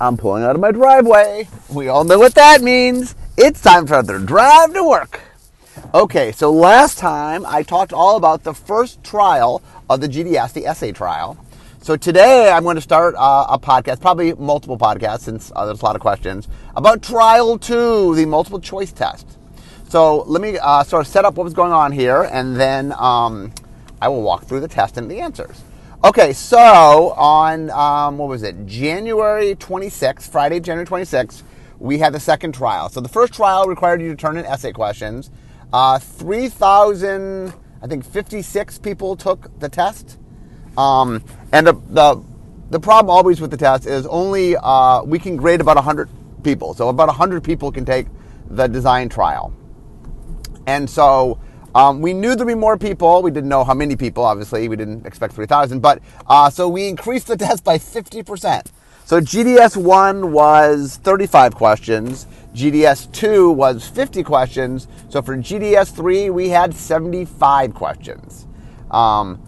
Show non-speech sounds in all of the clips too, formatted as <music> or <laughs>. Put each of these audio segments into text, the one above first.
I'm pulling out of my driveway. We all know what that means. It's time for another drive to work. Okay, so last time I talked all about the first trial of the GDS, the essay trial. So today I'm going to start uh, a podcast, probably multiple podcasts since uh, there's a lot of questions, about trial two, the multiple choice test. So let me uh, sort of set up what was going on here and then um, I will walk through the test and the answers. Okay, so on um, what was it, January 26th, Friday, January 26th, we had the second trial. So the first trial required you to turn in essay questions. Uh, 3,000, I think 56 people took the test. Um, and the, the, the problem always with the test is only uh, we can grade about 100 people. So about 100 people can take the design trial. And so um, we knew there'd be more people. We didn't know how many people, obviously. We didn't expect 3,000. But uh, so we increased the <laughs> test by 50%. So GDS 1 was 35 questions. GDS 2 was 50 questions. So for GDS 3, we had 75 questions. Um,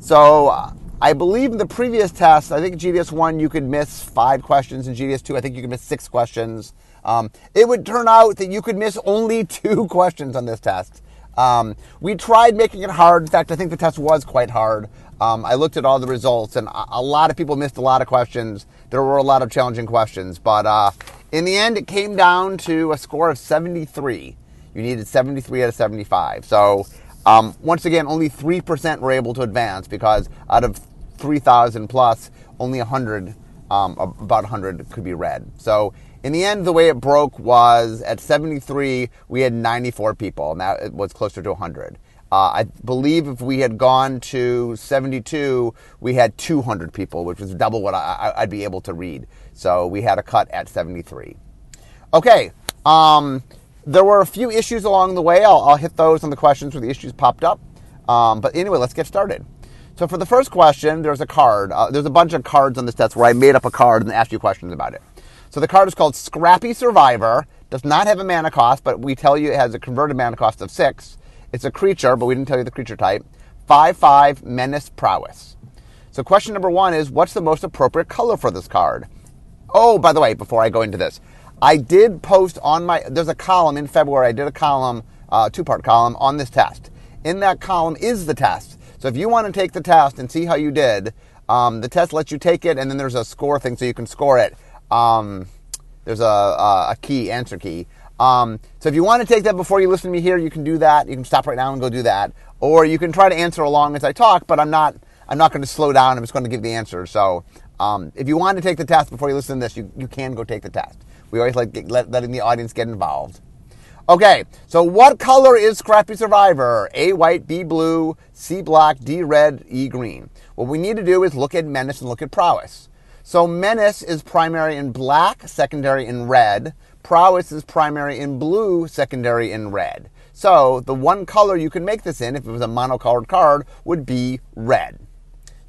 so uh, I believe in the previous test, I think GDS 1 you could miss five questions. In GDS 2, I think you could miss six questions. Um, it would turn out that you could miss only <laughs> two questions on this test. Um, we tried making it hard. In fact, I think the test was quite hard. Um, I looked at all the results, and a, a, lot of people missed a lot of questions. There were a lot of challenging questions, but uh, in the end, it came down to a score of 73. You needed 73 out of 75. So, um, once again, only 3% were able to advance because out of 3,000 plus, only 100, um, about 100 could be read. So, in the end, the way it broke was at 73, we had 94 people, and that was closer to 100. Uh, I believe if we had gone to 72, we had 200 people, which was double what I, would be able to read. So we had a cut at 73. Okay, um, there were a few issues along the way. I'll, I'll, hit those on the questions where the issues popped up. Um, but anyway, let's get started. So for the first question, there's a card. Uh, there's a bunch of cards on this test where I made up a card and asked you questions about it. So the card is called Scrappy Survivor. Does not have a mana cost, but we tell you it has a converted mana cost of six. It's a creature, but we didn't tell you the creature type. 5 5 Menace Prowess. So question number one is what's the most appropriate color for this card? Oh, by the way, before I go into this, I did post on my, there's a column in February, I did a column, uh, two part column on this test. In that column is the test. So if you want to take the test and see how you did, um, the test lets you take it, and then there's a score thing so you can score it. Um, there's a, a, key, answer key. Um, so if you want to take that before you listen to me here, you can do that. You can stop right now and go do that, or you can try to answer along as I talk. But I'm not. I'm not going to slow down. I'm just going to give the answer. So um, if you want to take the test before you listen to this, you, you can go take the test. We always like get, let, letting the audience get involved. Okay, so what color is Scrappy Survivor? A white, B blue, C black, D red, E green. What we need to do is look at menace and look at prowess. So menace is primary in black, secondary in red. Prowess is primary in blue, secondary in red. So the one color you can make this in, if it was a monocolored card, would be red.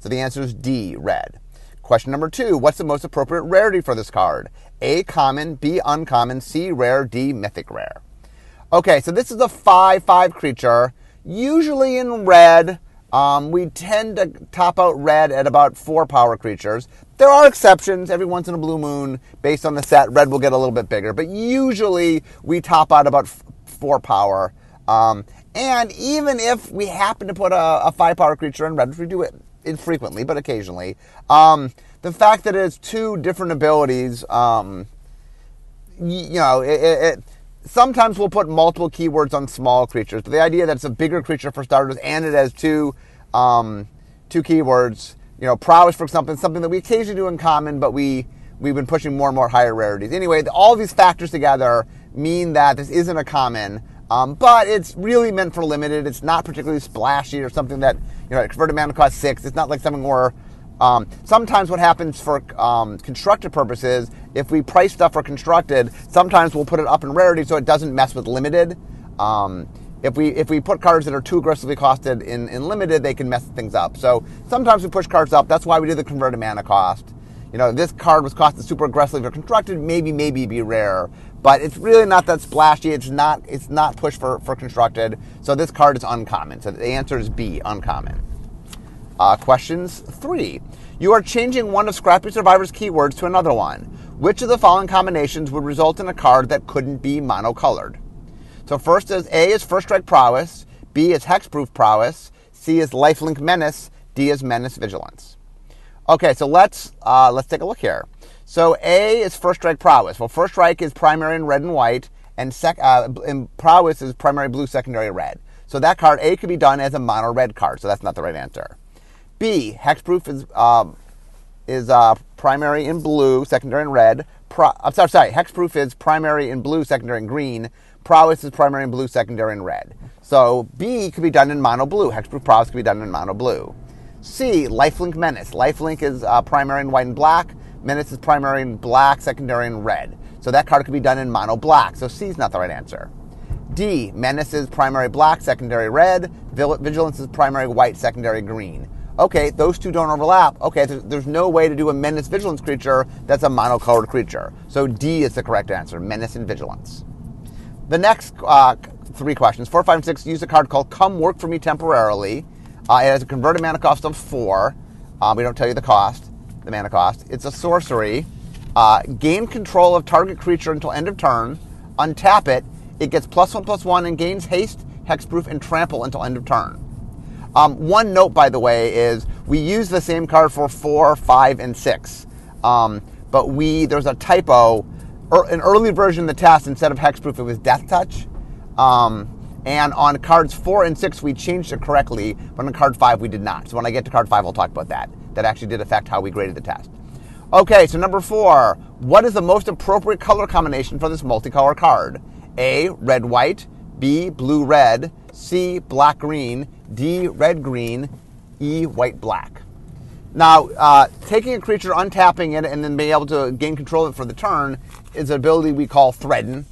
So the answer is D, red. Question number two, what's the most appropriate rarity for this card? A, common, B, uncommon, C, rare, D, mythic rare. Okay, so this is a 5-5 creature, usually in red, um, we tend to top out red at about four power creatures. There are exceptions. Every once in a blue moon, based on the set, red will get a little bit bigger. But usually we top out about f- four power. Um, and even if we happen to put a, a, five power creature in red, which we do it infrequently, but occasionally, um, the fact that it has two different abilities, um, you, know, it, it, sometimes we'll put multiple keywords on small creatures. But the idea that it's a bigger creature for starters and it has two um, two keywords, you know, prowess for example, something that we occasionally do in common, but we we've been pushing more and more higher rarities. Anyway, all these factors together mean that this isn't a common. Um, but it's really meant for limited. It's not particularly splashy or something that you know converted mana cost six. It's not like something where um, sometimes what happens for um, purposes, if we price stuff for constructed, sometimes we'll put it up in rarity so it doesn't mess with limited. Um, if we if we put cards that are too aggressively costed in, in limited, they can mess things up. So sometimes we push cards up. That's why we do the converted mana cost. You know, this card was costed super aggressively for constructed, maybe maybe be rare, but it's really not that splashy. It's not it's not pushed for for constructed. So this card is uncommon. So the answer is B, uncommon. Uh, questions three. You are changing one of Scrappy Survivor's keywords to another one. Which of the following combinations would result in a card that couldn't be monocolored? So first is A is First Strike Prowess, B is Hexproof Prowess, C is Lifelink Menace, D is Menace Vigilance. Okay, so let's uh, let's take a look here. So A is First Strike Prowess. Well, First Strike is primary in red and white, and, sec- uh, Prowess is primary blue, secondary red. So that card A could be done as a mono red card. So that's not the right answer. B hexproof is uh, is primary in blue, secondary in red. Pro- I'm sorry, sorry. Hexproof is primary in blue, secondary in green. Prowess is primary in blue, secondary in red. So B could be done in mono blue. Hexproof prowess could be done in mono blue. C lifelink menace. Lifelink is uh, primary in white and black. Menace is primary in black, secondary in red. So that card could be done in mono black. So C is not the right answer. D menace is primary black, secondary red. Vigilance is primary white, secondary green. Okay, those two don't overlap. Okay, there's, there's no way to do a menace vigilance creature that's a monocolored creature. So D is the correct answer menace and vigilance. The next uh, three questions four, five, and six use a card called Come Work for Me Temporarily. Uh, it has a converted mana cost of four. Uh, we don't tell you the cost, the mana cost. It's a sorcery. Uh, gain control of target creature until end of turn. Untap it. It gets plus one, plus one, and gains haste, hexproof, and trample until end of turn. Um, one note, by the way, is we use the same card for four, five, and six. Um, but we there's a typo. Er, an early version of the test, instead of hexproof, it was death touch. Um, and on cards four and six, we changed it correctly, but on card five, we did not. So when I get to card five, I'll talk about that. That actually did affect how we graded the test. Okay, so number four, what is the most appropriate color combination for this multicolor card? A, red white, B, blue red, C, black green, D, red green, E, white black. Now, uh, taking a creature, untapping it, and then being able to gain control of it for the turn is an ability we call Threaten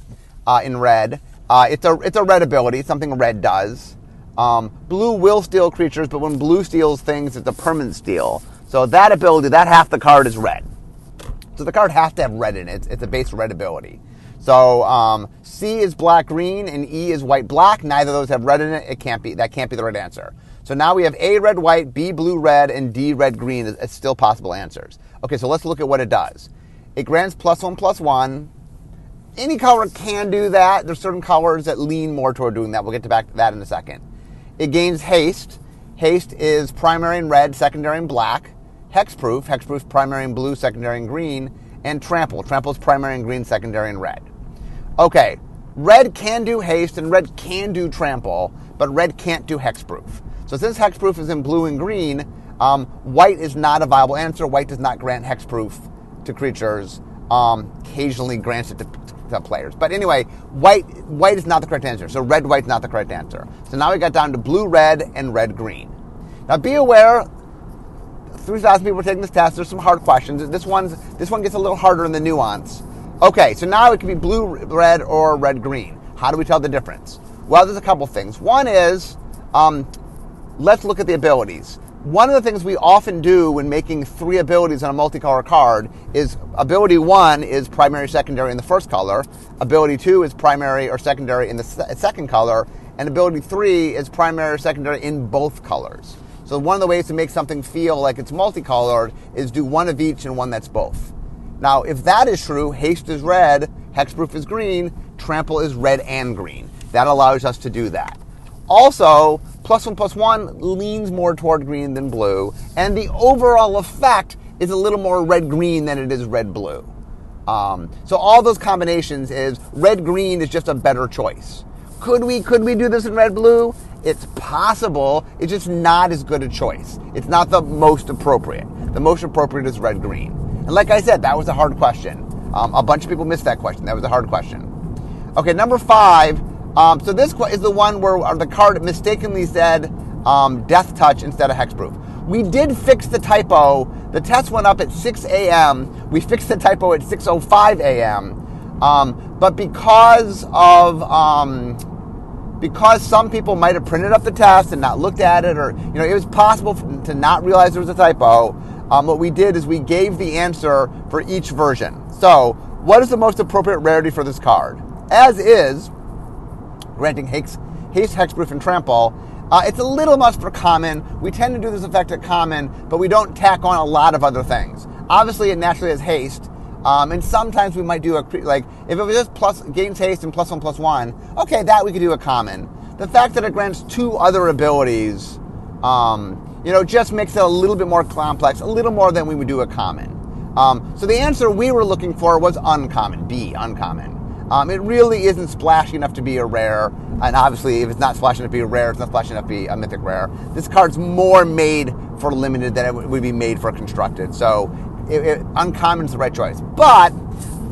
uh, in red. Uh, it's a it's a red ability, something red does. Um, blue will steal creatures, but when blue steals things, it's a permanent steal. So that ability, that half the card is red. So the card has to have red in it. It's a base red ability. So um, C is black green and E is white black. Neither of those have red in it. It can't be. That can't be the right answer. So now we have A red white, B blue red, and D red green. It's still possible answers. Okay, so let's look at what it does. It grants plus one plus one. Any color can do that. There's certain colors that lean more toward doing that. We'll get to back to that in a second. It gains haste. Haste is primary in red, secondary in black. Hexproof. Hexproof primary in blue, secondary in green. And trample. Trample is primary in green, secondary in red. Okay, red can do haste and red can do trample, but red can't do hexproof. So since hexproof is in blue and green, um, white is not a viable answer. White does not grant hexproof to creatures. Um, occasionally grants it to, to, players. But anyway, white white is not the correct answer. So red white is not the correct answer. So now we got down to blue red and red green. Now be aware, 3,000 people are taking this test. There's some hard questions. This one's this one gets a little harder in the nuance. Okay, so now it can be blue red or red green. How do we tell the difference? Well, there's a couple things. One is, um, let's look at the abilities. One of the things we often do when making three abilities on a multicolor card is ability one is primary, secondary in the first color, ability two is primary or secondary in the second color, and ability three is primary or secondary in both colors. So one of the ways to make something feel like it's multicolored is do one of each and one that's both. Now, if that is true, haste is red, hexproof is green, trample is red and green. That allows us to do that. Also, plus one plus one leans more toward green than blue, and the overall effect is a little more red green than it is red blue. Um, so all those combinations is red green is just a better choice. Could we could we do this in red blue? It's possible. It's just not as good a choice. It's not the most appropriate. The most appropriate is red green. And like I said, that was a hard question. Um, a bunch of people missed that question. That was a hard question. Okay, number five. Um, so this is the one where the card mistakenly said um, Death Touch instead of Hexproof. We did fix the typo. The test went up at 6 a.m. We fixed the typo at 6:05 a.m. Um, but because of um, because some people might have printed up the test and not looked at it, or you know, it was possible to not realize there was a typo um, what we did is we gave the answer for each version. So, what is the most appropriate rarity for this card? As is, granting haste, haste hexproof, and trample, Uh, it's a little much for common. We tend to do this effect at common, but we don't tack on a lot of other things. Obviously, it naturally has haste, um, and sometimes we might do a like if it was just plus gains haste and plus one plus one. Okay, that we could do a common. The fact that it grants two other abilities, um, you know, just makes it a little bit more complex, a little more than we would do a common. Um, so the answer we were looking for was uncommon, B, uncommon. Um, it really isn't splashy enough to be a rare, and obviously, if it's not splashy enough to be a rare, it's not splashy enough to be a mythic rare. This card's more made for limited than it would be made for constructed. So, it, it, uncommon is the right choice. But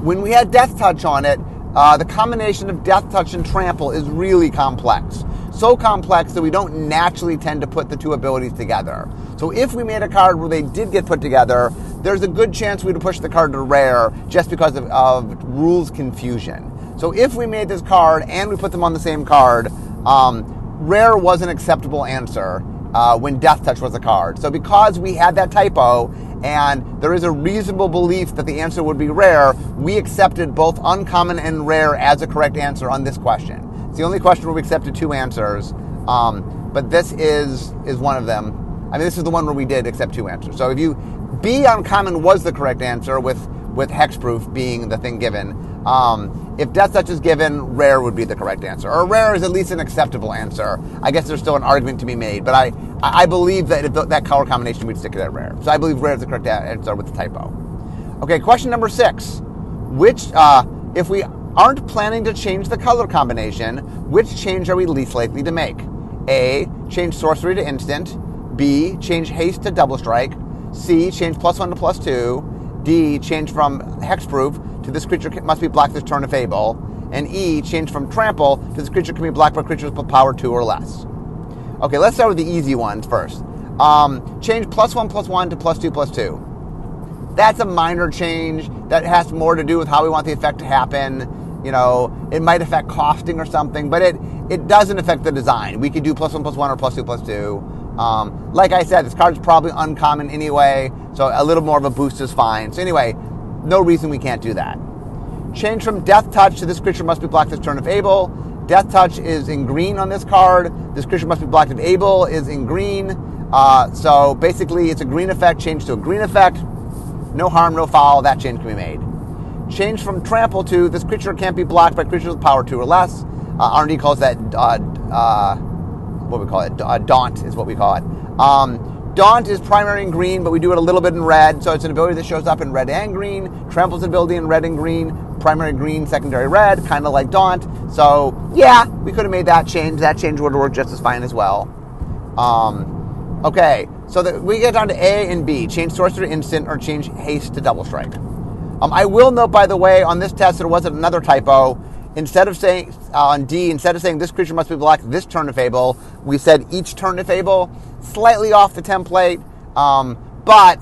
when we had Death Touch on it, uh, the combination of Death Touch and Trample is really complex. So complex that we don't naturally tend to put the two abilities together. So if we made a card where they did get put together, there's a good chance we would push the card to rare just because of, of rules confusion. So if we made this card and we put them on the same card, um, rare was an acceptable answer uh, when Death Touch was a card. So because we had that typo and there is a reasonable belief that the answer would be rare, we accepted both uncommon and rare as a correct answer on this question. It's the only question where we accepted two answers, um, but this is is one of them. I mean, this is the one where we did accept two answers. So if you B uncommon was the correct answer with with hexproof being the thing given. Um, if death touch is given, rare would be the correct answer, or rare is at least an acceptable answer. I guess there's still an argument to be made, but I I believe that if that color combination we'd stick it at rare. So I believe rare is the correct answer with the typo. Okay, question number six. Which uh, if we aren't planning to change the color combination, which change are we least likely to make? A. Change sorcery to instant. B. Change haste to double strike. C, change plus one to plus two. D, change from hexproof to this creature must be black this turn if able. And E, change from trample to this creature can be black but creatures with power two or less. Okay, let's start with the easy ones first. Um, change plus one plus one to plus two plus two. That's a minor change that has more to do with how we want the effect to happen. You know, it might affect costing or something, but it, it doesn't affect the design. We could do plus one plus one or plus two plus two. Um, like I said, this card's probably uncommon anyway, so a little more of a boost is fine. So anyway, no reason we can't do that. Change from Death Touch to this creature must be blocked this turn if able. Death Touch is in green on this card. This creature must be blocked if able is in green. Uh, so basically, it's a green effect change to a green effect. No harm, no foul. That change can be made. Change from Trample to this creature can't be blocked by creatures with power two or less. Uh, R&D calls that uh, uh what we call it. Uh, Daunt is what we call it. Um, Daunt is primary in green, but we do it a little bit in red. So it's an ability that shows up in red and green. Trample's an ability in red and green. Primary green, secondary red, kind of like Daunt. So yeah, we could have made that change. That change would work just as fine as well. Um, okay, so the, we get down to A and B. Change sorcery to instant or change haste to double strike. Um, I will note, by the way, on this test there was another typo instead of saying uh, on D, instead of saying this creature must be black this turn of able, we said each turn of able, slightly off the template, um, but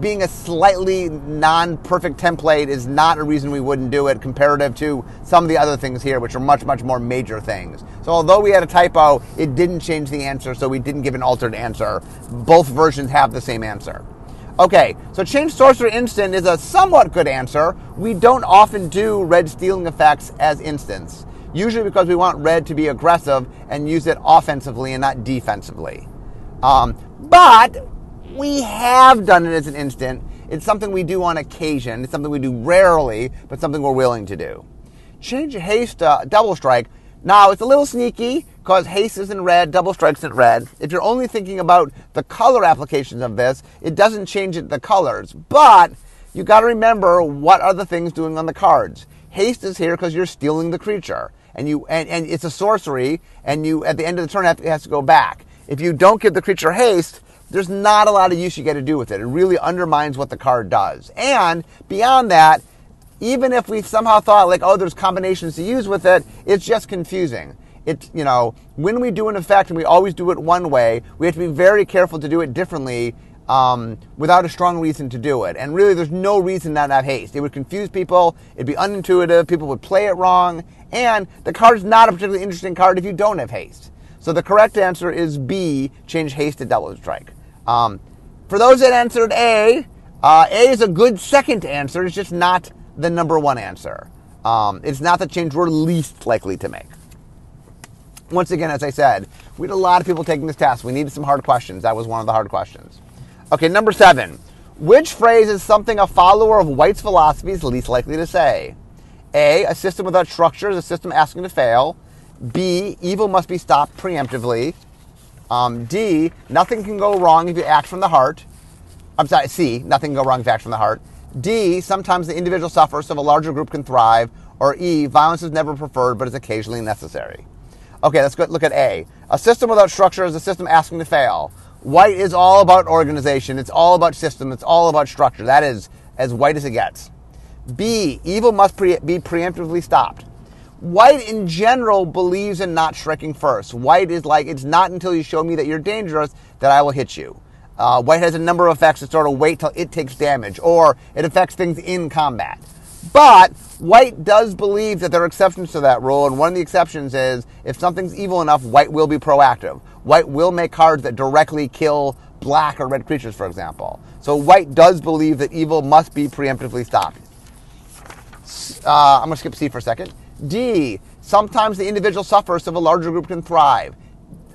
being a slightly non-perfect template is not a reason we wouldn't do it comparative to some of the other things here, which are much, much more major things. So although we had a typo, it didn't change the answer, so we didn't give an altered answer. Both versions have the same answer. Okay, so change sorcerer instant is a somewhat good answer. We don't often do red stealing effects as instants, usually because we want red to be aggressive and use it offensively and not defensively. Um, but we have done it as an instant. It's something we do on occasion. It's something we do rarely, but something we're willing to do. Change haste to double strike. Now, it's a little sneaky because haste isn't red, double strikes isn't red. If you're only thinking about the color applications of this, it doesn't change it, the colors. But you got to remember what are the things doing on the cards. Haste is here because you're stealing the creature, and you and, and it's a sorcery, and you at the end of the turn have it has to go back. If you don't give the creature haste, there's not a lot of use you get to do with it. It really undermines what the card does. And beyond that, even if we somehow thought like, oh, there's combinations to use with it, it's just confusing it's, you know, when we do an effect and we always do it one way, we have to be very careful to do it differently um, without a strong reason to do it. And really, there's no reason not to have haste. It would confuse people, it'd be unintuitive, people would play it wrong, and the card's not a particularly interesting card if you don't have haste. So the correct answer is B, change haste to double strike. Um, for those that answered A, uh, A is a good second answer, it's just not the number one answer. Um, it's not the change we're least likely to make. Once again, as I said, we had a lot of people taking this test. We needed some hard questions. That was one of the hard questions. Okay, number seven. Which phrase is something a follower of White's philosophy is least likely to say? A. A system without structure is a system asking to fail. B. Evil must be stopped preemptively. Um, D. Nothing can go wrong if you act from the heart. I'm sorry. C. Nothing can go wrong if you act from the heart. D. Sometimes the individual suffers so a larger group can thrive. Or E. Violence is never preferred but is occasionally necessary. Okay, let's go look at A. A system without structure is a system asking to fail. White is all about organization. It's all about system. It's all about structure. That is as white as it gets. B. Evil must pre- be preemptively stopped. White in general believes in not striking first. White is like, it's not until you show me that you're dangerous that I will hit you. Uh, white has a number of effects that sort of wait till it takes damage, or it affects things in combat. But White does believe that there are exceptions to that rule, and one of the exceptions is if something's evil enough, White will be proactive. White will make cards that directly kill black or red creatures, for example. So White does believe that evil must be preemptively stopped. Uh, I'm going to skip C for a second. D. Sometimes the individual suffers so the larger group can thrive.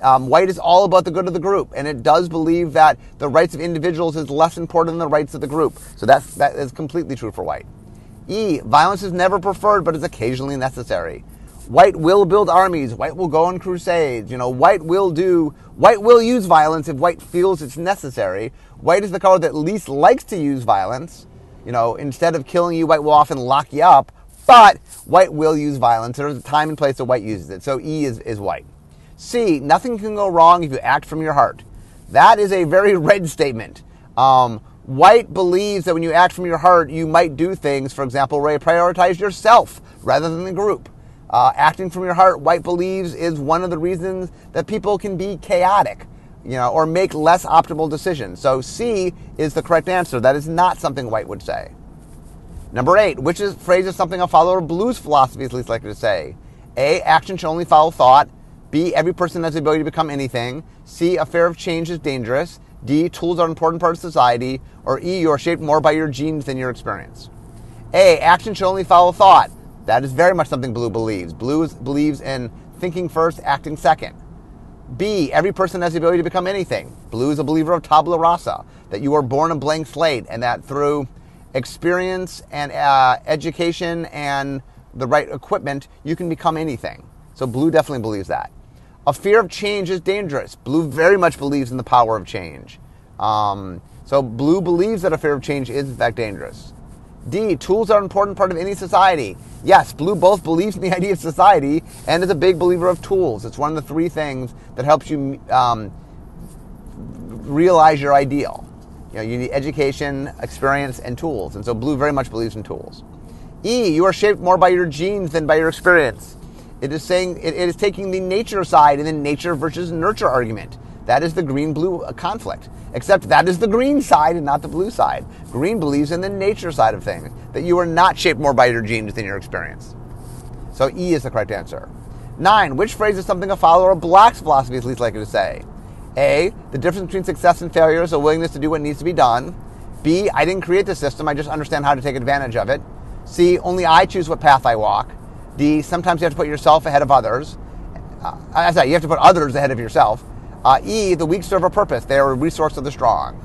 Um, white is all about the good of the group, and it does believe that the rights of individuals is less important than the rights of the group. So that's, that is completely true for white. E. Violence is never preferred, but is occasionally necessary. White will build armies. White will go on crusades. You know, white will do. White will use violence if white feels it's necessary. White is the color that least likes to use violence. You know, instead of killing you, white will often lock you up. But white will use violence. There's a time and place that white uses it. So E is, is white. C. Nothing can go wrong if you act from your heart. That is a very <laughs> red statement. Um, White believes that when you act from your heart, you might do things, for example, where you prioritize yourself rather than the group. Uh, acting from your heart, White believes, is one of the reasons that people can be chaotic, you know, or make less optimal decisions. So C is the correct answer. That is not something White would say. Number eight, which is, phrase is something a follower of Blue's philosophy is least likely to say? A, action should only follow thought. B, every person has the ability to become anything. C, a fear of change is dangerous. D, tools are an important part of society. Or E, you are shaped more by your genes than your experience. A, action should only follow thought. That is very much something Blue believes. Blue believes in thinking first, acting second. B, every person has the ability to become anything. Blue is a believer of tabula rasa, that you are born a blank slate and that through experience and uh, education and the right equipment, you can become anything. So Blue definitely believes that. A fear of change is dangerous. Blue very much believes in the power of change. Um, so Blue believes that a fear of change is in fact dangerous. D, tools are an important part of any society. Yes, Blue both believes in the <laughs> idea of society and is a big believer of tools. It's one of the three things that helps you um, realize your ideal. You know, you need education, experience, and tools. And so Blue very much believes in tools. E, you are shaped more by your genes than by your experience. It is saying it, it is taking the nature side and the nature versus nurture argument. That is the green blue uh, conflict. Except that is the green side and not the blue side. Green believes in the nature side of things, that you are not shaped more by your genes than your experience. So E is the correct answer. Nine, which phrase is something a follower of Black's philosophy is least likely to say? A, the difference between success and failure is a willingness to do what needs to be done. B, I didn't create the system, I just understand how to take advantage of it. C, only I choose what path I walk. D, sometimes you have to put yourself ahead of others. Uh, I say you have to put others ahead of yourself. Uh, e, the weak serve a purpose. They are a resource of the strong.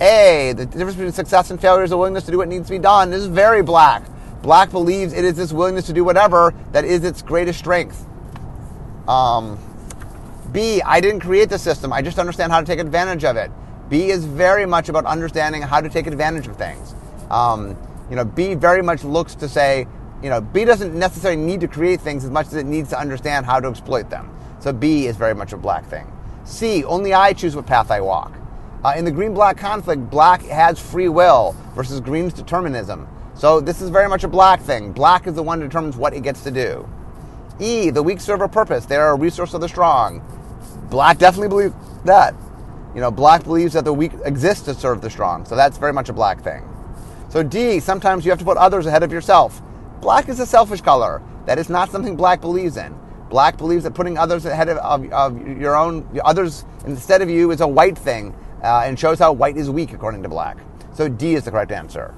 A, the difference between success and failure is a willingness to do what needs to be done. This is very black. Black believes it is this willingness to do whatever that is its greatest strength. Um, B, I didn't create the system. I just understand how to take advantage of it. B is very much about understanding how to take advantage of things. Um, you know, B very much looks to say, you know, B doesn't necessarily need to create things as much as it needs to understand how to exploit them. So B is very much a black thing. C, only I choose what path I walk. Uh, in the green black conflict, black has free will versus green's determinism. So this is very much a black thing. Black is the one who determines what it gets to do. E, the weak serve a purpose. They are a resource of the strong. Black definitely believes that. You know, black believes that the weak exist to serve the strong. So that's very much a black thing. So D, sometimes you have to put others ahead of yourself. Black is a selfish color. That is not something black believes in. Black believes that putting others ahead of, of, of your own, others instead of you is a white thing uh, and shows how white is weak according to black. So D is the correct answer.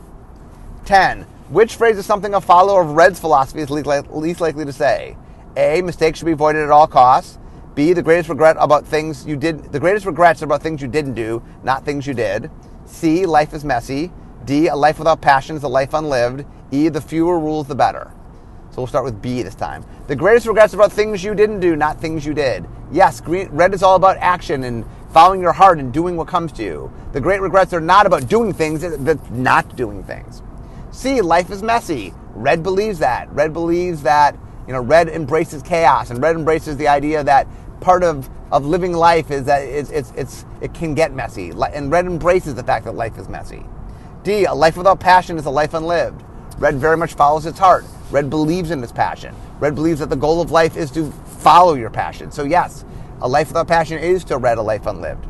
10. Which phrase is something a follower of Red's philosophy is least, likely to say? A. Mistakes should be avoided at all costs. B. The greatest regret about things you did. The greatest regrets are about things you didn't do, not things you did. C. Life is messy. D. A life without passion is a life unlived. E. The fewer rules, the better. So we'll start with B this time. The greatest regrets are about things you didn't do, not things you did. Yes, green, red is all about action and following your heart and doing what comes to you. The great regrets are not about doing things, but not doing things. C, life is messy. Red believes that. Red believes that, you know, red embraces chaos and red embraces the idea that part of, of living life is that it's, it's, it's, it can get messy. And red embraces the fact that life is messy. D, a life without passion is a life unlived. Red very much follows its heart. Red believes in its passion. Red believes that the goal of life is to follow your passion. So, yes, a life without passion is to red a life unlived.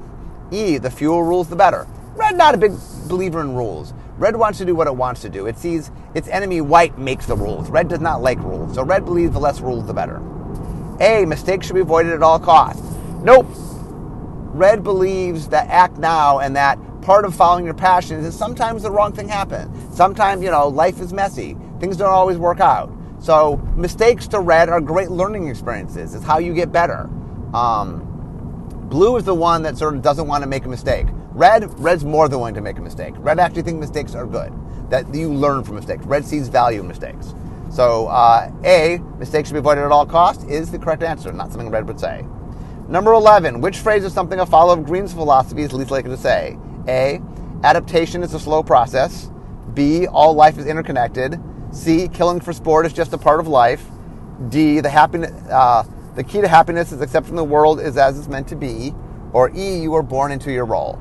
E, the fewer rules, the better. Red not a big believer in rules. Red wants to do what it wants to do. It sees its enemy white makes the rules. Red does not like rules. So red believes the less rules, the better. A, mistakes should be avoided at all costs. Nope. Red believes that act now and that part of following your passion is sometimes the wrong thing happens. Sometimes, you know, life is messy. Things don't always work out. So mistakes to red are great learning experiences. It's how you get better. Um, blue is the one that sort of doesn't want to make a mistake. Red, red's more than willing to make a mistake. Red actually thinks mistakes are good. That you learn from mistakes. Red sees value in mistakes. So uh, A, mistakes should be avoided at all costs, is the correct answer. Not something red would say. Number 11, which phrase is something a follower of Green's philosophy is least likely to say? A, adaptation is a slow process. B, all life is interconnected. C, killing for sport is just a part of life. D, the happiness, uh, the key to happiness is accepting the world is as it's meant to be. Or E, you were born into your role.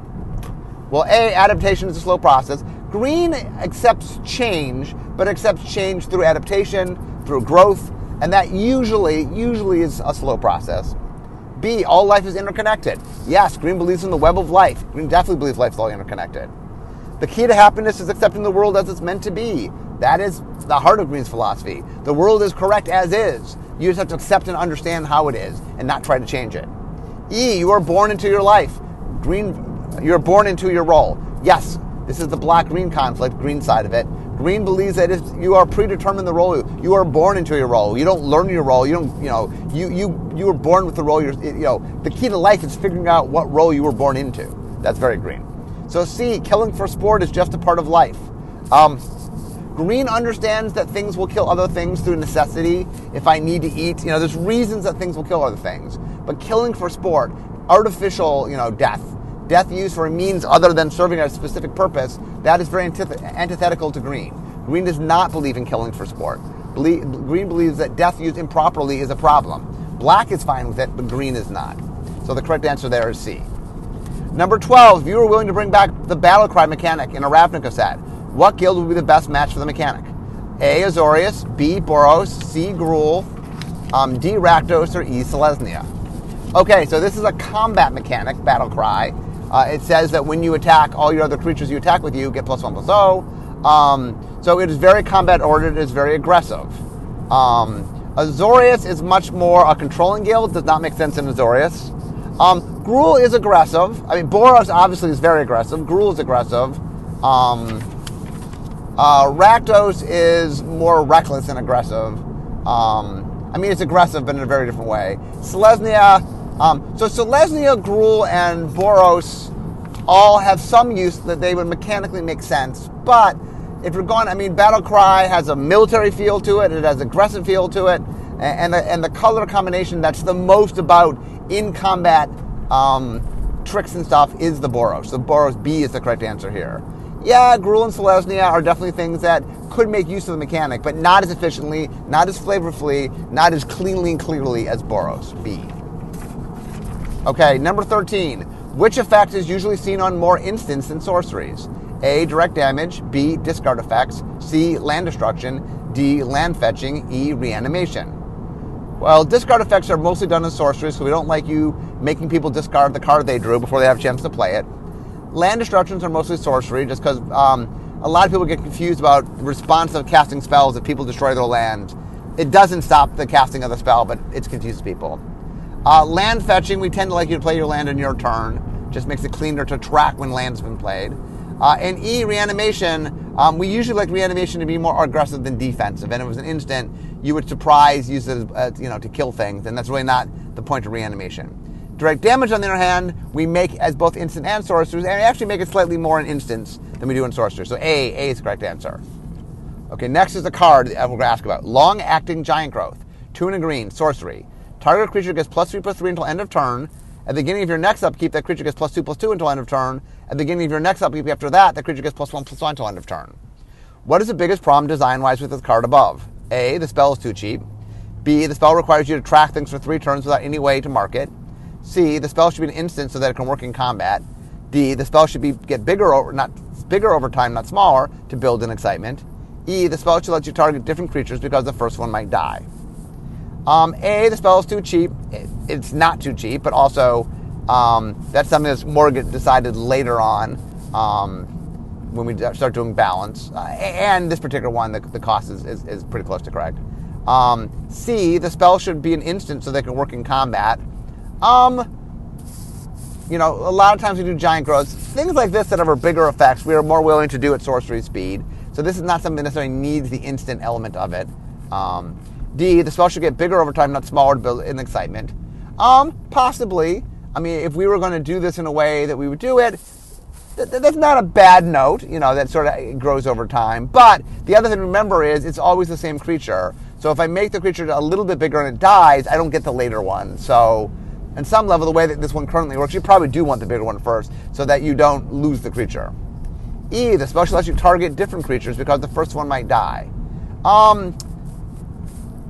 Well, A, adaptation is a slow process. Green accepts change, but accepts change through adaptation, through growth, and that usually, usually is a slow process. B, all life is interconnected. Yes, Green believes in the web of life. Green definitely believes life's all interconnected. The key to happiness is accepting the world as it's meant to be. That is the heart of Green's philosophy. The world is correct as is. You just have to accept and understand how it is and not try to change it. E, you are born into your life. Green, you're born into your role. Yes, this is the black green conflict, green side of it. Green believes that if you are predetermined the role, you are born into your role. You don't learn your role. You don't, you know, you you you were born with the role. You're, you know, the key to life is figuring out what role you were born into. That's very green. So C, killing for sport is just a part of life. Um, green understands that things will kill other things through necessity. If I need to eat, you know, there's reasons that things will kill other things. But killing for sport, artificial, you know, death, death used for a means other than serving a specific purpose, that is very antith- antithetical to green. Green does not believe in killing for sport. green believes that death used improperly is a problem. Black is fine with it, but green is not. So the correct answer there is C. Number 12, if you were willing to bring back the battle cry mechanic in a Ravnica set, what guild would be the best match for the mechanic? A. Azorius, B. Boros, C. Gruul, um, D. Rakdos, or E. Selesnya. Okay, so this is a combat mechanic, battle cry. Uh, it says that when you attack, all your other creatures you attack with you get plus one plus O. Um, so it is very combat oriented, it is very aggressive. Um, Azorius is much more a controlling guild, does not make sense in Azorius. Um, Gruul is aggressive. I mean, Boros obviously is very aggressive. Gruul is aggressive. Um, uh, Rakdos is more reckless and aggressive. Um, I mean, it's aggressive, but in a very different way. Selesnya, um, so Selesnya, Gruul, and Boros all have some use that they would mechanically make sense. But if you're going, I mean, Battle Cry has a military feel to it, it has aggressive feel to it, and, the, and the color combination that's the most about in combat um, tricks and stuff is the Boros. The Boros B is the correct answer here yeah, Gruul and Selesnya are definitely things that could make use of the mechanic, but not as efficiently, not as flavorfully, not as cleanly and clearly as Boros. B. Okay, number 13. Which effect is usually seen on more instants than sorceries? A. Direct damage. B. Discard effects. C. Land destruction. D. Land fetching. E. Reanimation. Well, discard effects are mostly done in sorceries, so we don't like you making people discard the card they drew before they have a chance to play it. Land destructions are mostly sorcery, just because um, a lot of people get confused about response of casting spells if people destroy their land. It doesn't stop the casting of the spell, but it confuses people. Uh, land fetching, we tend to like you to play your land in your turn. Just makes it cleaner to track when land's been played. Uh, and E, reanimation, um, we usually like reanimation to be more aggressive than defensive. And if it was an instant, you would surprise, use it as, as, you know, to kill things, and that's really not the point of reanimation. Direct damage, on the other hand, we make as both instant and sorcerers, and we actually make it slightly more in instants than we do in sorcerers. So A, A is the correct answer. Okay, next is the card that we're going to ask about. Long acting giant growth. Two and a green, sorcery. Target creature gets plus three plus three until end of turn. At the beginning of your next upkeep, that creature gets plus two plus two until end of turn. At the beginning of your next upkeep after that, that creature gets plus one plus one until end of turn. What is the biggest problem design wise with this card above? A, the spell is too cheap. B, the spell requires you to track things for three turns without any way to mark it. C, the spell should be an instant so that it can work in combat. D, the spell should be get bigger over not bigger over time, not smaller, to build in excitement. E, the spell should let you target different creatures because the first one might die. Um, a, the spell is too cheap. It's not too cheap, but also um, that's something that's more decided later on um, when we start doing balance. Uh, and this particular one, the, the cost is, is, is, pretty close to correct. Um, C, the spell should be an instant so they can work in combat. Um, you know, a lot of times we do giant growths. Things like this that have bigger effects, we are more willing to do at sorcery speed. So this is not something that necessarily needs the instant element of it. Um, D, the spell should get bigger over time, not smaller to build in excitement. Um, possibly. I mean, if we were going to do this in a way that we would do it, th- that's not a bad note, you know, that sort of grows over time. But the other thing to remember is it's always the same creature. So if I make the creature a little bit bigger and it dies, I don't get the later one. So, on some level, the way that this one currently works, you probably do want the bigger one first so that you don't lose the creature. E, the spell lets you target different creatures because the first one might die. Um,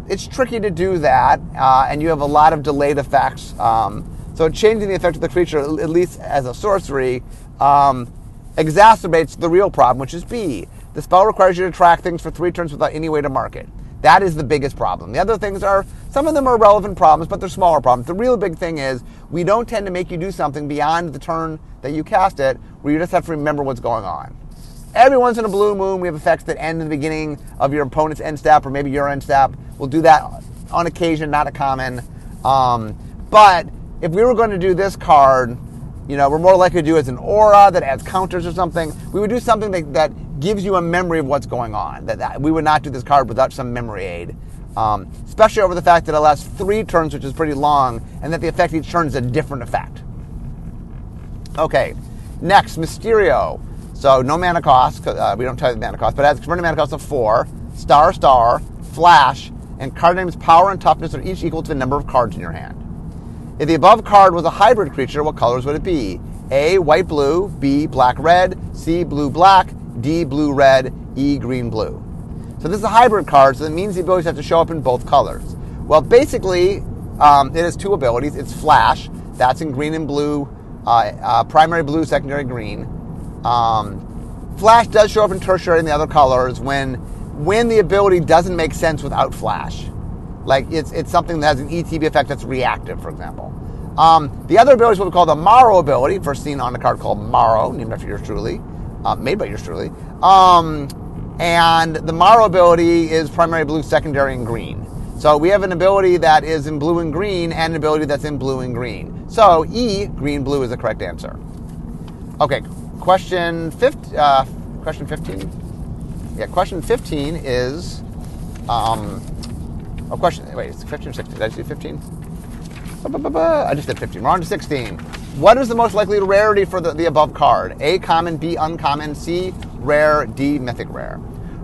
it's tricky to do that, uh, and you have a lot of delayed effects. Um, so changing the effect of the creature, at least as a sorcery, um, exacerbates the real problem, which is B. The spell requires you to track things for three turns without any way to mark it. That is the biggest problem. The other things are, some of them are relevant problems, but they're smaller problems. The real big thing is we don't tend to make you do something beyond the turn that you cast it, where you just have to remember what's going on. Every once in a blue moon, we have effects that end in the beginning of your opponent's end step or maybe your end step. We'll do that on occasion, not a common. Um, but if we were going to do this card, you know, we're more likely to do it as an aura that adds counters or something. We would do something that, that gives you a memory of what's going on. That, that we would not do this card without some memory aid. Um, especially over the fact that it lasts three turns, which is pretty long, and that the effect each turn is a different effect. Okay, next, Mysterio. So no mana cost, uh, we don't tell you the mana cost, but it has converted mana cost of four, star, star, flash, and card names power and toughness are each equal to the number of cards in your hand. If the above card was a hybrid creature, what colors would it be? A, white blue, B, black red, C, blue black, D, blue red, E, green blue. So this is a hybrid card, so that means the abilities have to show up in both colors. Well, basically, um, it has two abilities. It's flash, that's in green and blue, uh, uh, primary blue, secondary green. Um, flash does show up in tertiary in the other colors when when the ability doesn't make sense without flash. Like it's it's something that has an ETB effect that's reactive, for example. Um, the other ability is what we call the Maro ability, first seen on a card called Maro, named after yours truly, uh, made by yours truly. Um, and the Maro ability is primary blue, secondary, and green. So we have an ability that is in blue and green, and an ability that's in blue and green. So E, green blue, is the correct answer. Okay, Question 15. Uh, question 15. Yeah, question 15 is. Um, oh, question. Wait, it's question 16. Did I do 15? I just did 15. We're on to 16. What is the most likely rarity for the, the above card? A common, B uncommon, C rare, D mythic rare.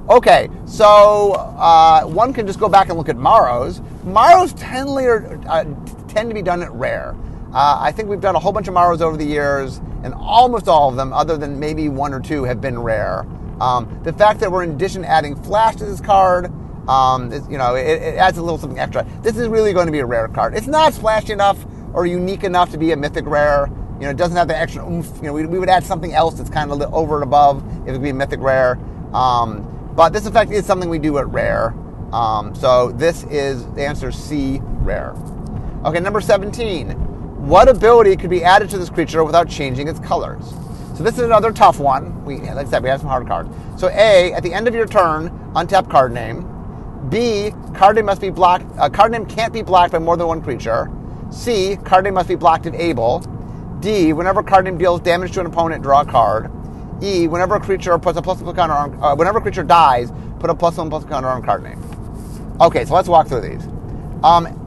Okay, so uh, one can just go back and look at Maros. Maros tend, uh, tend to be done at rare. Uh, I think we've done a whole bunch of Maros over the years and almost all of them, other than maybe one or two, have been rare. Um, the fact that we're in addition adding flash to this card, um, you know, it, it, adds a little something extra. This is really going to be a rare card. It's not splashy enough or unique enough to be a mythic rare. You know, it doesn't have the extra oomph. You know, we, we would add something else that's kind of over and above if it would be a mythic rare. Um, but this effect is something we do at rare. Um, so this is the answer C, rare. Okay, number 17 what ability could be added to this creature without changing its colors? So this is another tough one. We, like I said, we have some hard cards. So A, at the end of your turn, untap card name. B, card name must be blocked. Uh, card name can't be blocked by more than one creature. C, card name must be blocked if able. D, whenever card name deals damage to an opponent, draw a card. E, whenever a creature puts a plus one counter on, uh, whenever a creature dies, put a plus one plus counter on card name. Okay, so let's walk through these. Um,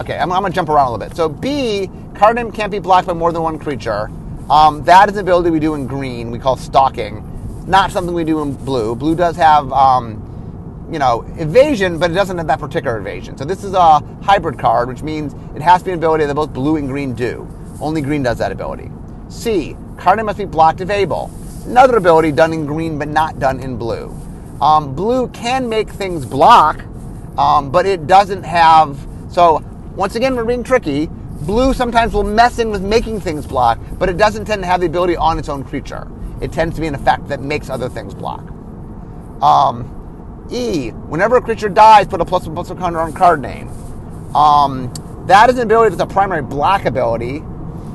okay, I'm, I'm, gonna jump around a little bit. So B, card name can't be blocked by more than one creature. Um, that is an ability we do in green. We call stalking. Not something we do in blue. Blue does have, um, you know, evasion, but it doesn't have that particular evasion. So this is a hybrid card, which means it has to be an ability that both blue and green do. Only green does that ability. C, card name must be blocked if able. Another ability done in green but not done in blue. Um, blue can make things block, um, but it doesn't have. So once again, we're being tricky. Blue sometimes will mess in with making things block, but it doesn't tend to have the ability on its own creature. It tends to be an effect that makes other things block. Um, e, whenever a creature dies, put a plus one plus one counter on card name. Um, that is an ability that's a primary black ability.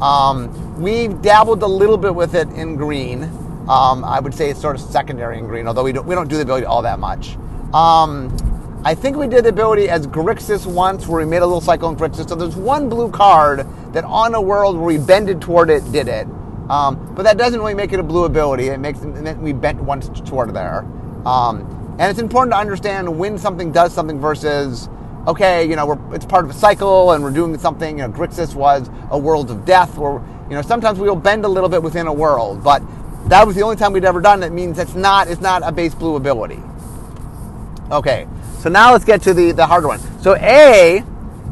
Um, we've dabbled a little bit with it in green. Um, I would say it's sort of secondary in green, although we don't, we don't do the ability all that much. Um, I think we did the ability as Grixis once, where we made a little cycle in Grixis. So there's one blue card that on a world where we bended toward it did it. Um, but that doesn't really make it a blue ability. It makes it, we bent once toward there. Um, and it's important to understand when something does something versus, okay, you know, it's part of a cycle and we're doing something. You know, Grixis was a world of death where, you know, sometimes we'll bend a little bit within a world, but that was the only time we'd ever done it. Means it's not it's not a base blue ability. Okay, so now let's get to the, the harder one. So A,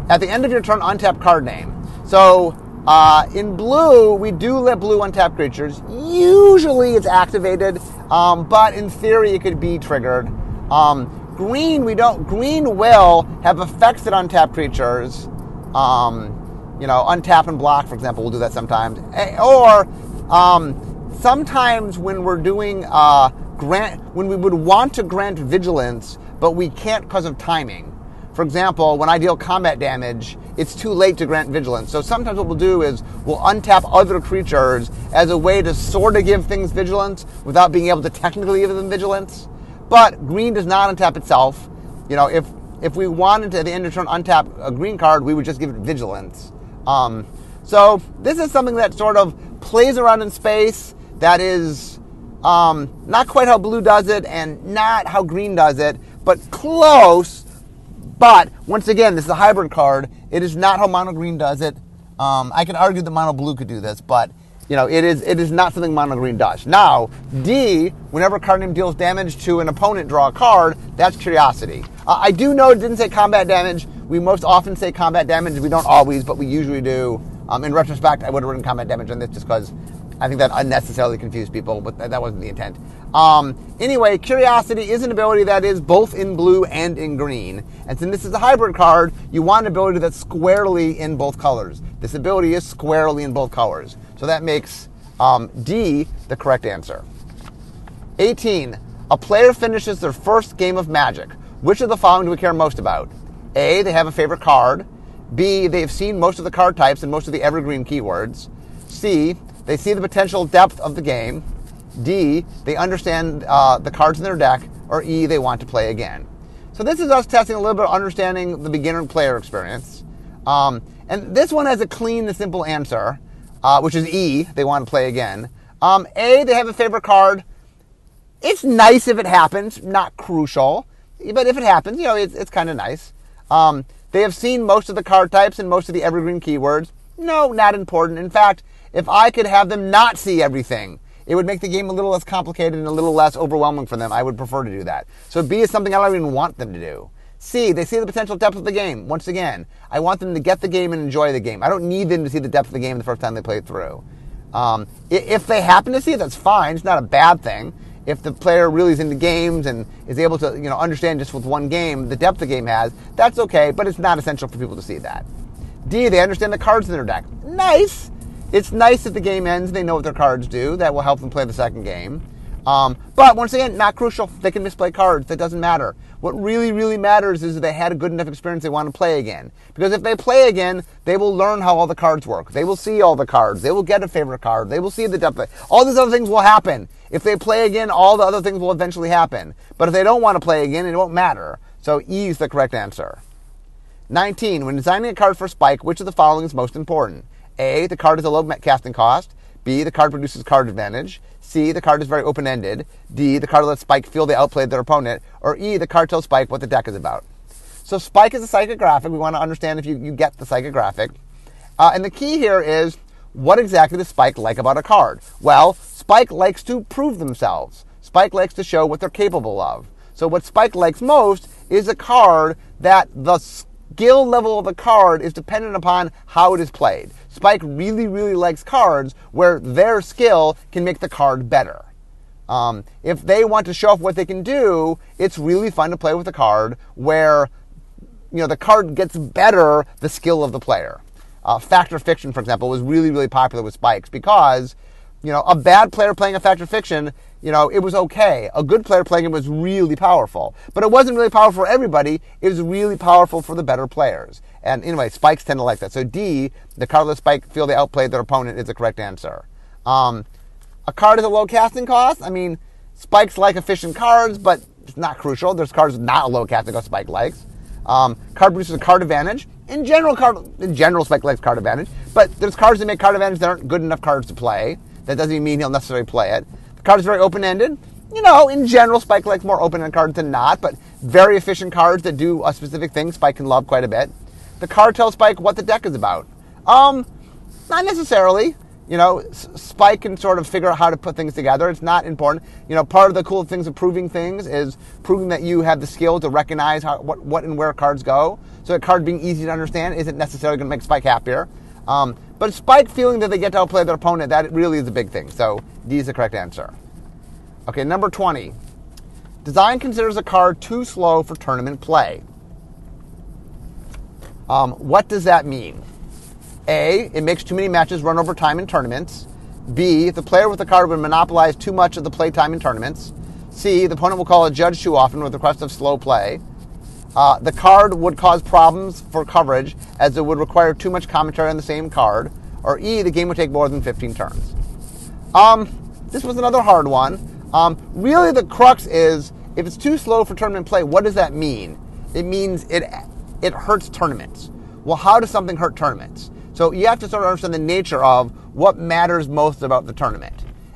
at the end of your turn, untap card name. So uh, in blue, we do let blue untap creatures. Usually it's activated, um, but in theory it could be triggered. Um, green, we don't. Green will have effects that untap creatures. Um, you know, untap and block, for example, we'll do that sometimes. Or um, sometimes when we're doing uh, grant, when we would want to grant vigilance, but we can't because of timing. For example, when I deal combat damage, it's too late to grant vigilance. So sometimes what we'll do is we'll untap other creatures as a way to sort of give things vigilance without being able to technically give them vigilance. But green does not untap itself. You know, if if we wanted to at the end of turn untap a green card, we would just give it vigilance. Um, so this is something that sort of plays around in space. That is um, not quite how blue does it, and not how green does it but close. But once again, this is a hybrid card. It is not how mono green does it. Um, I can argue that mono blue could do this, but you know, it is it is not something mono green does. Now, D, whenever a card name deals damage to an opponent, draw a card. That's curiosity. Uh, I do know it didn't say combat damage. We most often say combat damage. We don't always, but we usually do. Um, in retrospect, I would have written combat damage on this just because I think that unnecessarily confused people, but that wasn't the intent. Um, anyway, Curiosity is an ability that is both in blue and in green. And since this is a hybrid card, you want an ability that's squarely in both colors. This ability is squarely in both colors. So that makes um, D the correct answer. 18. A player finishes their first game of Magic. Which of the following do we care most about? A. They have a favorite card. B. They have seen most of the card types and most of the evergreen keywords. C. They see the potential depth of the game. D, they understand uh, the cards in their deck. Or E, they want to play again. So this is us testing a little bit of understanding the beginner player experience. Um, and this one has a clean and simple answer, uh, which is E, they want to play again. Um, a, they have a favorite card. It's nice if it happens, not crucial. But if it happens, you know, it's, it's kind of nice. Um, they have seen most of the card types and most of the evergreen keywords. No, not important. In fact, if I could have them not see everything, it would make the game a little less complicated and a little less overwhelming for them. I would prefer to do that. So B is something I don't even want them to do. C, they see the potential depth of the game. Once again, I want them to get the game and enjoy the game. I don't need them to see the depth of the game the first time they play through. Um, if they happen to see it, that's fine. It's not a bad thing. If the player really is into games and is able to, you know, understand just with one game the depth the game has, that's okay. But it's not essential for people to see that. D, they understand the cards in their deck. Nice. It's nice if the game ends they know what their cards do. That will help them play the second game. Um, but once again, not crucial. They can misplay cards. That doesn't matter. What really, really matters is they had a good enough experience they want to play again. Because if they play again, they will learn how all the cards work. They will see all the cards. They will get a favorite card. They will see the depth. All these other things will happen. If they play again, all the other things will eventually happen. But if they don't want to play again, it won't matter. So E is the correct answer. 19. When designing a card for Spike, which of the following is most important? A, the card has a low casting cost. B, the card produces card advantage. C, the card is very open ended. D, the card lets Spike feel they outplayed their opponent. Or E, the card tells Spike what the deck is about. So Spike is a psychographic. We want to understand if you, you get the psychographic. Uh, and the key here is what exactly does Spike like about a card? Well, Spike likes to prove themselves. Spike likes to show what they're capable of. So what Spike likes most is a card that the skill level of the card is dependent upon how it is played. Spike really, really likes cards where their skill can make the card better. Um, if they want to show off what they can do, it's really fun to play with a card where you know the card gets better the skill of the player. Uh, Fact or Fiction, for example, was really, really popular with spikes because, you know, a bad player playing a Fact or Fiction, you know, it was okay. A good player playing it was really powerful. But it wasn't really powerful for everybody. It was really powerful for the better players. And anyway, spikes tend to like that. So D, the cardless spike feel they outplayed their opponent is the correct answer. Um, a card is a low casting cost. I mean, spikes like efficient cards, but it's not crucial. There's cards not a low casting cost spike likes. Um, card produces a card advantage. In general, card in general, Spike likes card advantage, but there's cards that make card advantage that aren't good enough cards to play. That doesn't mean he'll necessarily play it. The card is very open ended. You know, in general, Spike likes more open ended cards than not, but very efficient cards that do a specific thing, Spike can love quite a bit. The card tells Spike what the deck is about. Um, not necessarily you know, Spike can sort of figure out how to put things together. It's not important. You know, part of the cool things of proving things is proving that you have the skill to recognize how, what, what and where cards go. So a card being easy to understand isn't necessarily going to make Spike happier. Um, but Spike feeling that they get to outplay their opponent, that really is a big thing. So D is the correct answer. Okay, number 20. Design considers a card too slow for tournament play. Um, what does that mean? A, it makes too many matches run over time in tournaments. B, the player with the card would monopolize too much of the play time in tournaments. C, the opponent will call a judge too often with request of slow play. Uh, the card would cause problems for coverage as it would require too much commentary on the same card. Or E, the game would take more than 15 turns. Um, this was another hard one. Um, really, the crux is if it's too slow for tournament play, what does that mean? It means it it hurts tournaments. Well, how does something hurt tournaments? So you have to sort of understand the nature of what matters most about the tournament.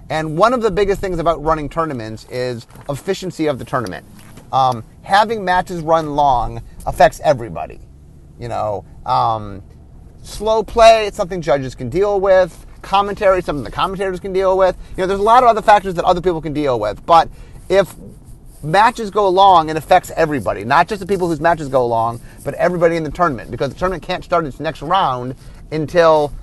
And one of the biggest things about running tournaments is efficiency of the tournament. Um, having matches run long affects everybody. You know, um, slow play, it's something judges can deal with. Commentary, something the commentators can deal with. You know, there's a lot of other factors that other people can deal with. But if matches go long, it affects everybody, not just the people whose matches go long, but everybody in the tournament, because the tournament can't start its next round until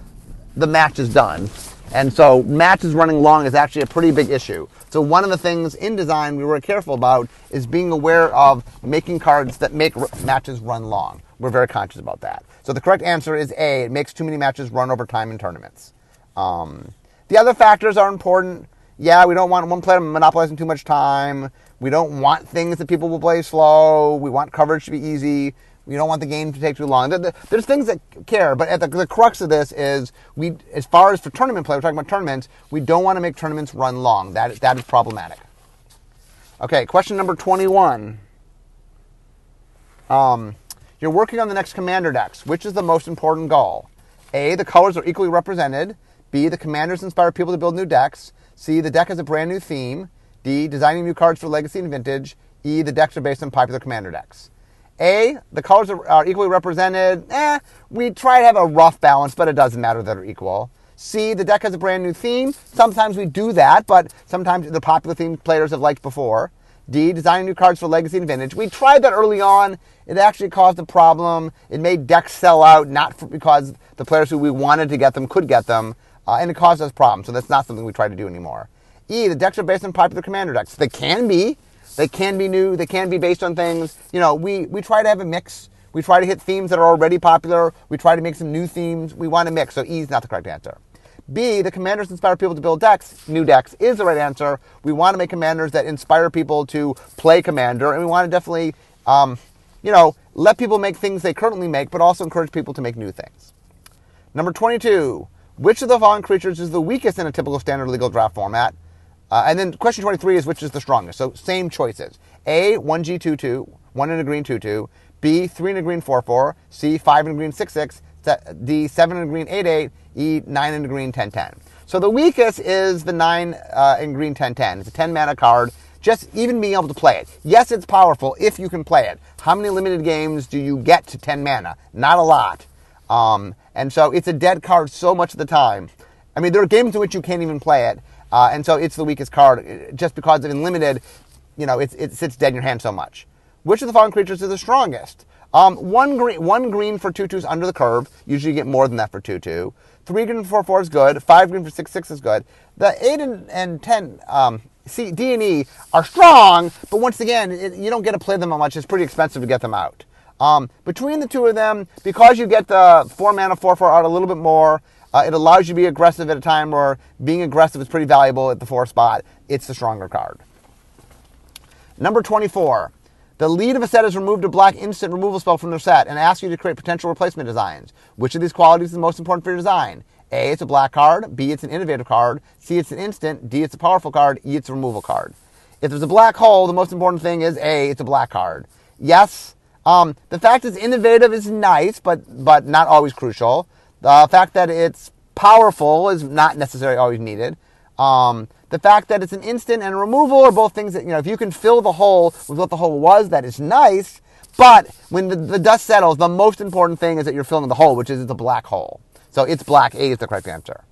the match is done. And so matches running long is actually a pretty big issue. So one of the things in design we were careful about is being aware of making cards that make r- matches run long. We're very conscious about that. So the correct answer is A. It makes too many matches run over time in tournaments. Um, the other factors are important. Yeah, we don't want one player monopolizing too much time. We don't want things that people will play slow. We want coverage to be easy. We don't want the game to take too long. There's things that care, but at the, the crux of this is we, as far as for tournament play, we're talking about tournaments. We don't want to make tournaments run long. That that is problematic. Okay, question number 21. Um, you're working on the next commander decks. Which is the most important goal? A, the colors are equally represented. B, the commanders inspire people to build new decks. C, the deck has a brand new theme. D, designing new cards for legacy and vintage. E, the decks are based on popular commander decks. A, the colors are, are, equally represented. Eh, we try to have a rough balance, but it doesn't matter that they're equal. C, the deck has a brand new theme. Sometimes we do that, but sometimes the popular theme players have liked before. D, designing new cards for Legacy and Vintage. We tried that early on. It actually caused a problem. It made decks sell out, not for, because the players who we wanted to get them could get them, uh, and it caused us problems. So that's not something we try to do anymore. E, the decks are based on popular commander decks. They can be. They can be new. They can be based on things. You know, we, we try to have a mix. We try to hit themes that are already popular. We try to make some new themes. We want to mix. So E is not the correct answer. B, the commanders inspire people to build decks. New decks is the right answer. We want to make commanders that inspire people to play commander, and we want to definitely, um, you know, let people make things they currently make, but also encourage people to make new things. Number 22. Which of the following creatures is the weakest in a typical standard legal draft format? Uh, and then question 23 is which is the strongest? So same choices. A, 1G22, 1 in a green 2-2. B, 3 in a green 4-4. C, 5 in a green 6-6. D, 7 in a green 8-8. E, 9 in a green 10-10. So the weakest is the 9 uh, in green 10 10. It's a 10 mana card. Just even being able to play it. Yes, it's powerful if you can play it. How many limited games do you get to 10 mana? Not a lot. Um, and so it's a dead card so much of the time. I mean, there are games in which you can't even play it. Uh, and so it's the weakest card uh, just because in limited, you know, it, it sits dead in your hand so much. Which of the following creatures is the strongest? Um, one green, one green for two two is under the curve. Usually you get more than that for two two. Three green for four four is good. Five green for six six is good. The eight and, and ten, um, C, D and E are strong, but once again, it, you don't get to play them much. It's pretty expensive to get them out. Um, between the two of them, because you get the four mana four four out a little bit more, uh, it allows you to be aggressive at a time where being aggressive is pretty valuable at the four spot. It's the stronger card. Number 24. The lead of a set is removed a black instant removal spell from their set and asks you to create potential replacement designs. Which of these qualities is the most important for your design? A, it's a black card. B, it's an innovative card. C, it's an instant. D, it's a powerful card. E, it's a removal card. If there's a black hole, the most important thing is A, it's a black card. Yes, um, the fact it's innovative is nice, but, but not always crucial. The fact that it's powerful is not necessarily always needed. Um, the fact that it's an instant and removal are both things that, you know, if you can fill the hole with what the hole was, that is nice. But when the, the dust settles, the most important thing is that you're filling the hole, which is it's a black hole. So it's black. A is the correct answer.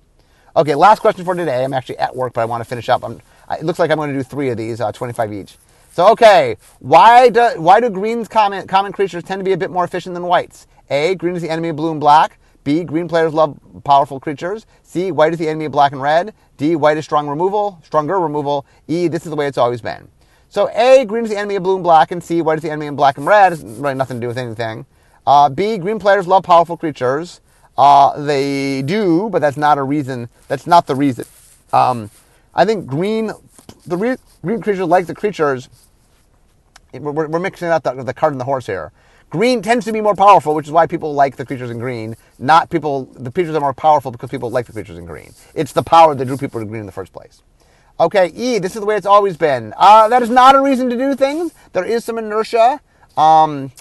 Okay, last question for today. I'm actually at work, but I want to finish up. I'm, it looks like I'm going to do three of these, uh, 25 each. So, okay, why do, why do greens common, common creatures tend to be a bit more efficient than whites? A, green is the enemy of blue and black. B, green players love powerful creatures. C, white is the enemy of black and red. D, white is strong removal, stronger removal. E, this is the way it's always been. So A, green is the enemy of blue and black, and C, white is the enemy of black and red. It's really nothing to do with anything. Uh, B, green players love powerful creatures. Uh, they do, but that's not a reason. That's not the reason. Um, I think green, the re- green creatures like the creatures. We're, we're mixing up the, the cart and the horse here. Green tends to be more powerful, which is why people like the creatures in green. Not people, the creatures are more powerful because people like the creatures in green. It's the power that drew people to green in the first place. Okay, E, this is the way it's always been. Uh, that is not a reason to do things. There is some inertia. Um,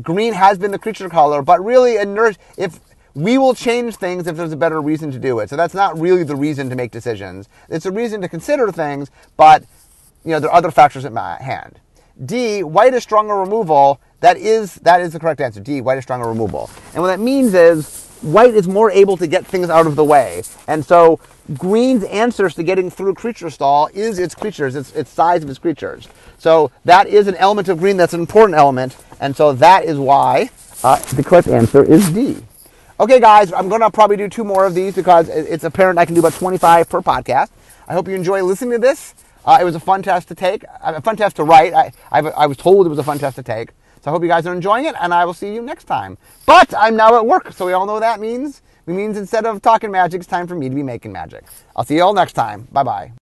green has been the creature color, but really, inertia, if we will change things if there's a better reason to do it. So that's not really the reason to make decisions. It's a reason to consider things, but you know there are other factors at hand. D, white is stronger removal. That is that is the correct answer. D, white is stronger removal. And what that means is white is more able to get things out of the way. And so green's answers to getting through creature stall is its creatures, its, its size of its creatures. So that is an element of green that's an important element. And so that is why uh, the correct answer is D. Okay, guys, I'm going to probably do two more of these because it's apparent I can do about 25 per podcast. I hope you enjoy listening to this. Uh, it was a fun test to take, a fun test to write. I, I, I was told it was a fun test to take. So I hope you guys are enjoying it, and I will see you next time. But I'm now at work, so we all know that means. It means instead of talking magic, it's time for me to be making magic. I'll see you all next time. Bye bye.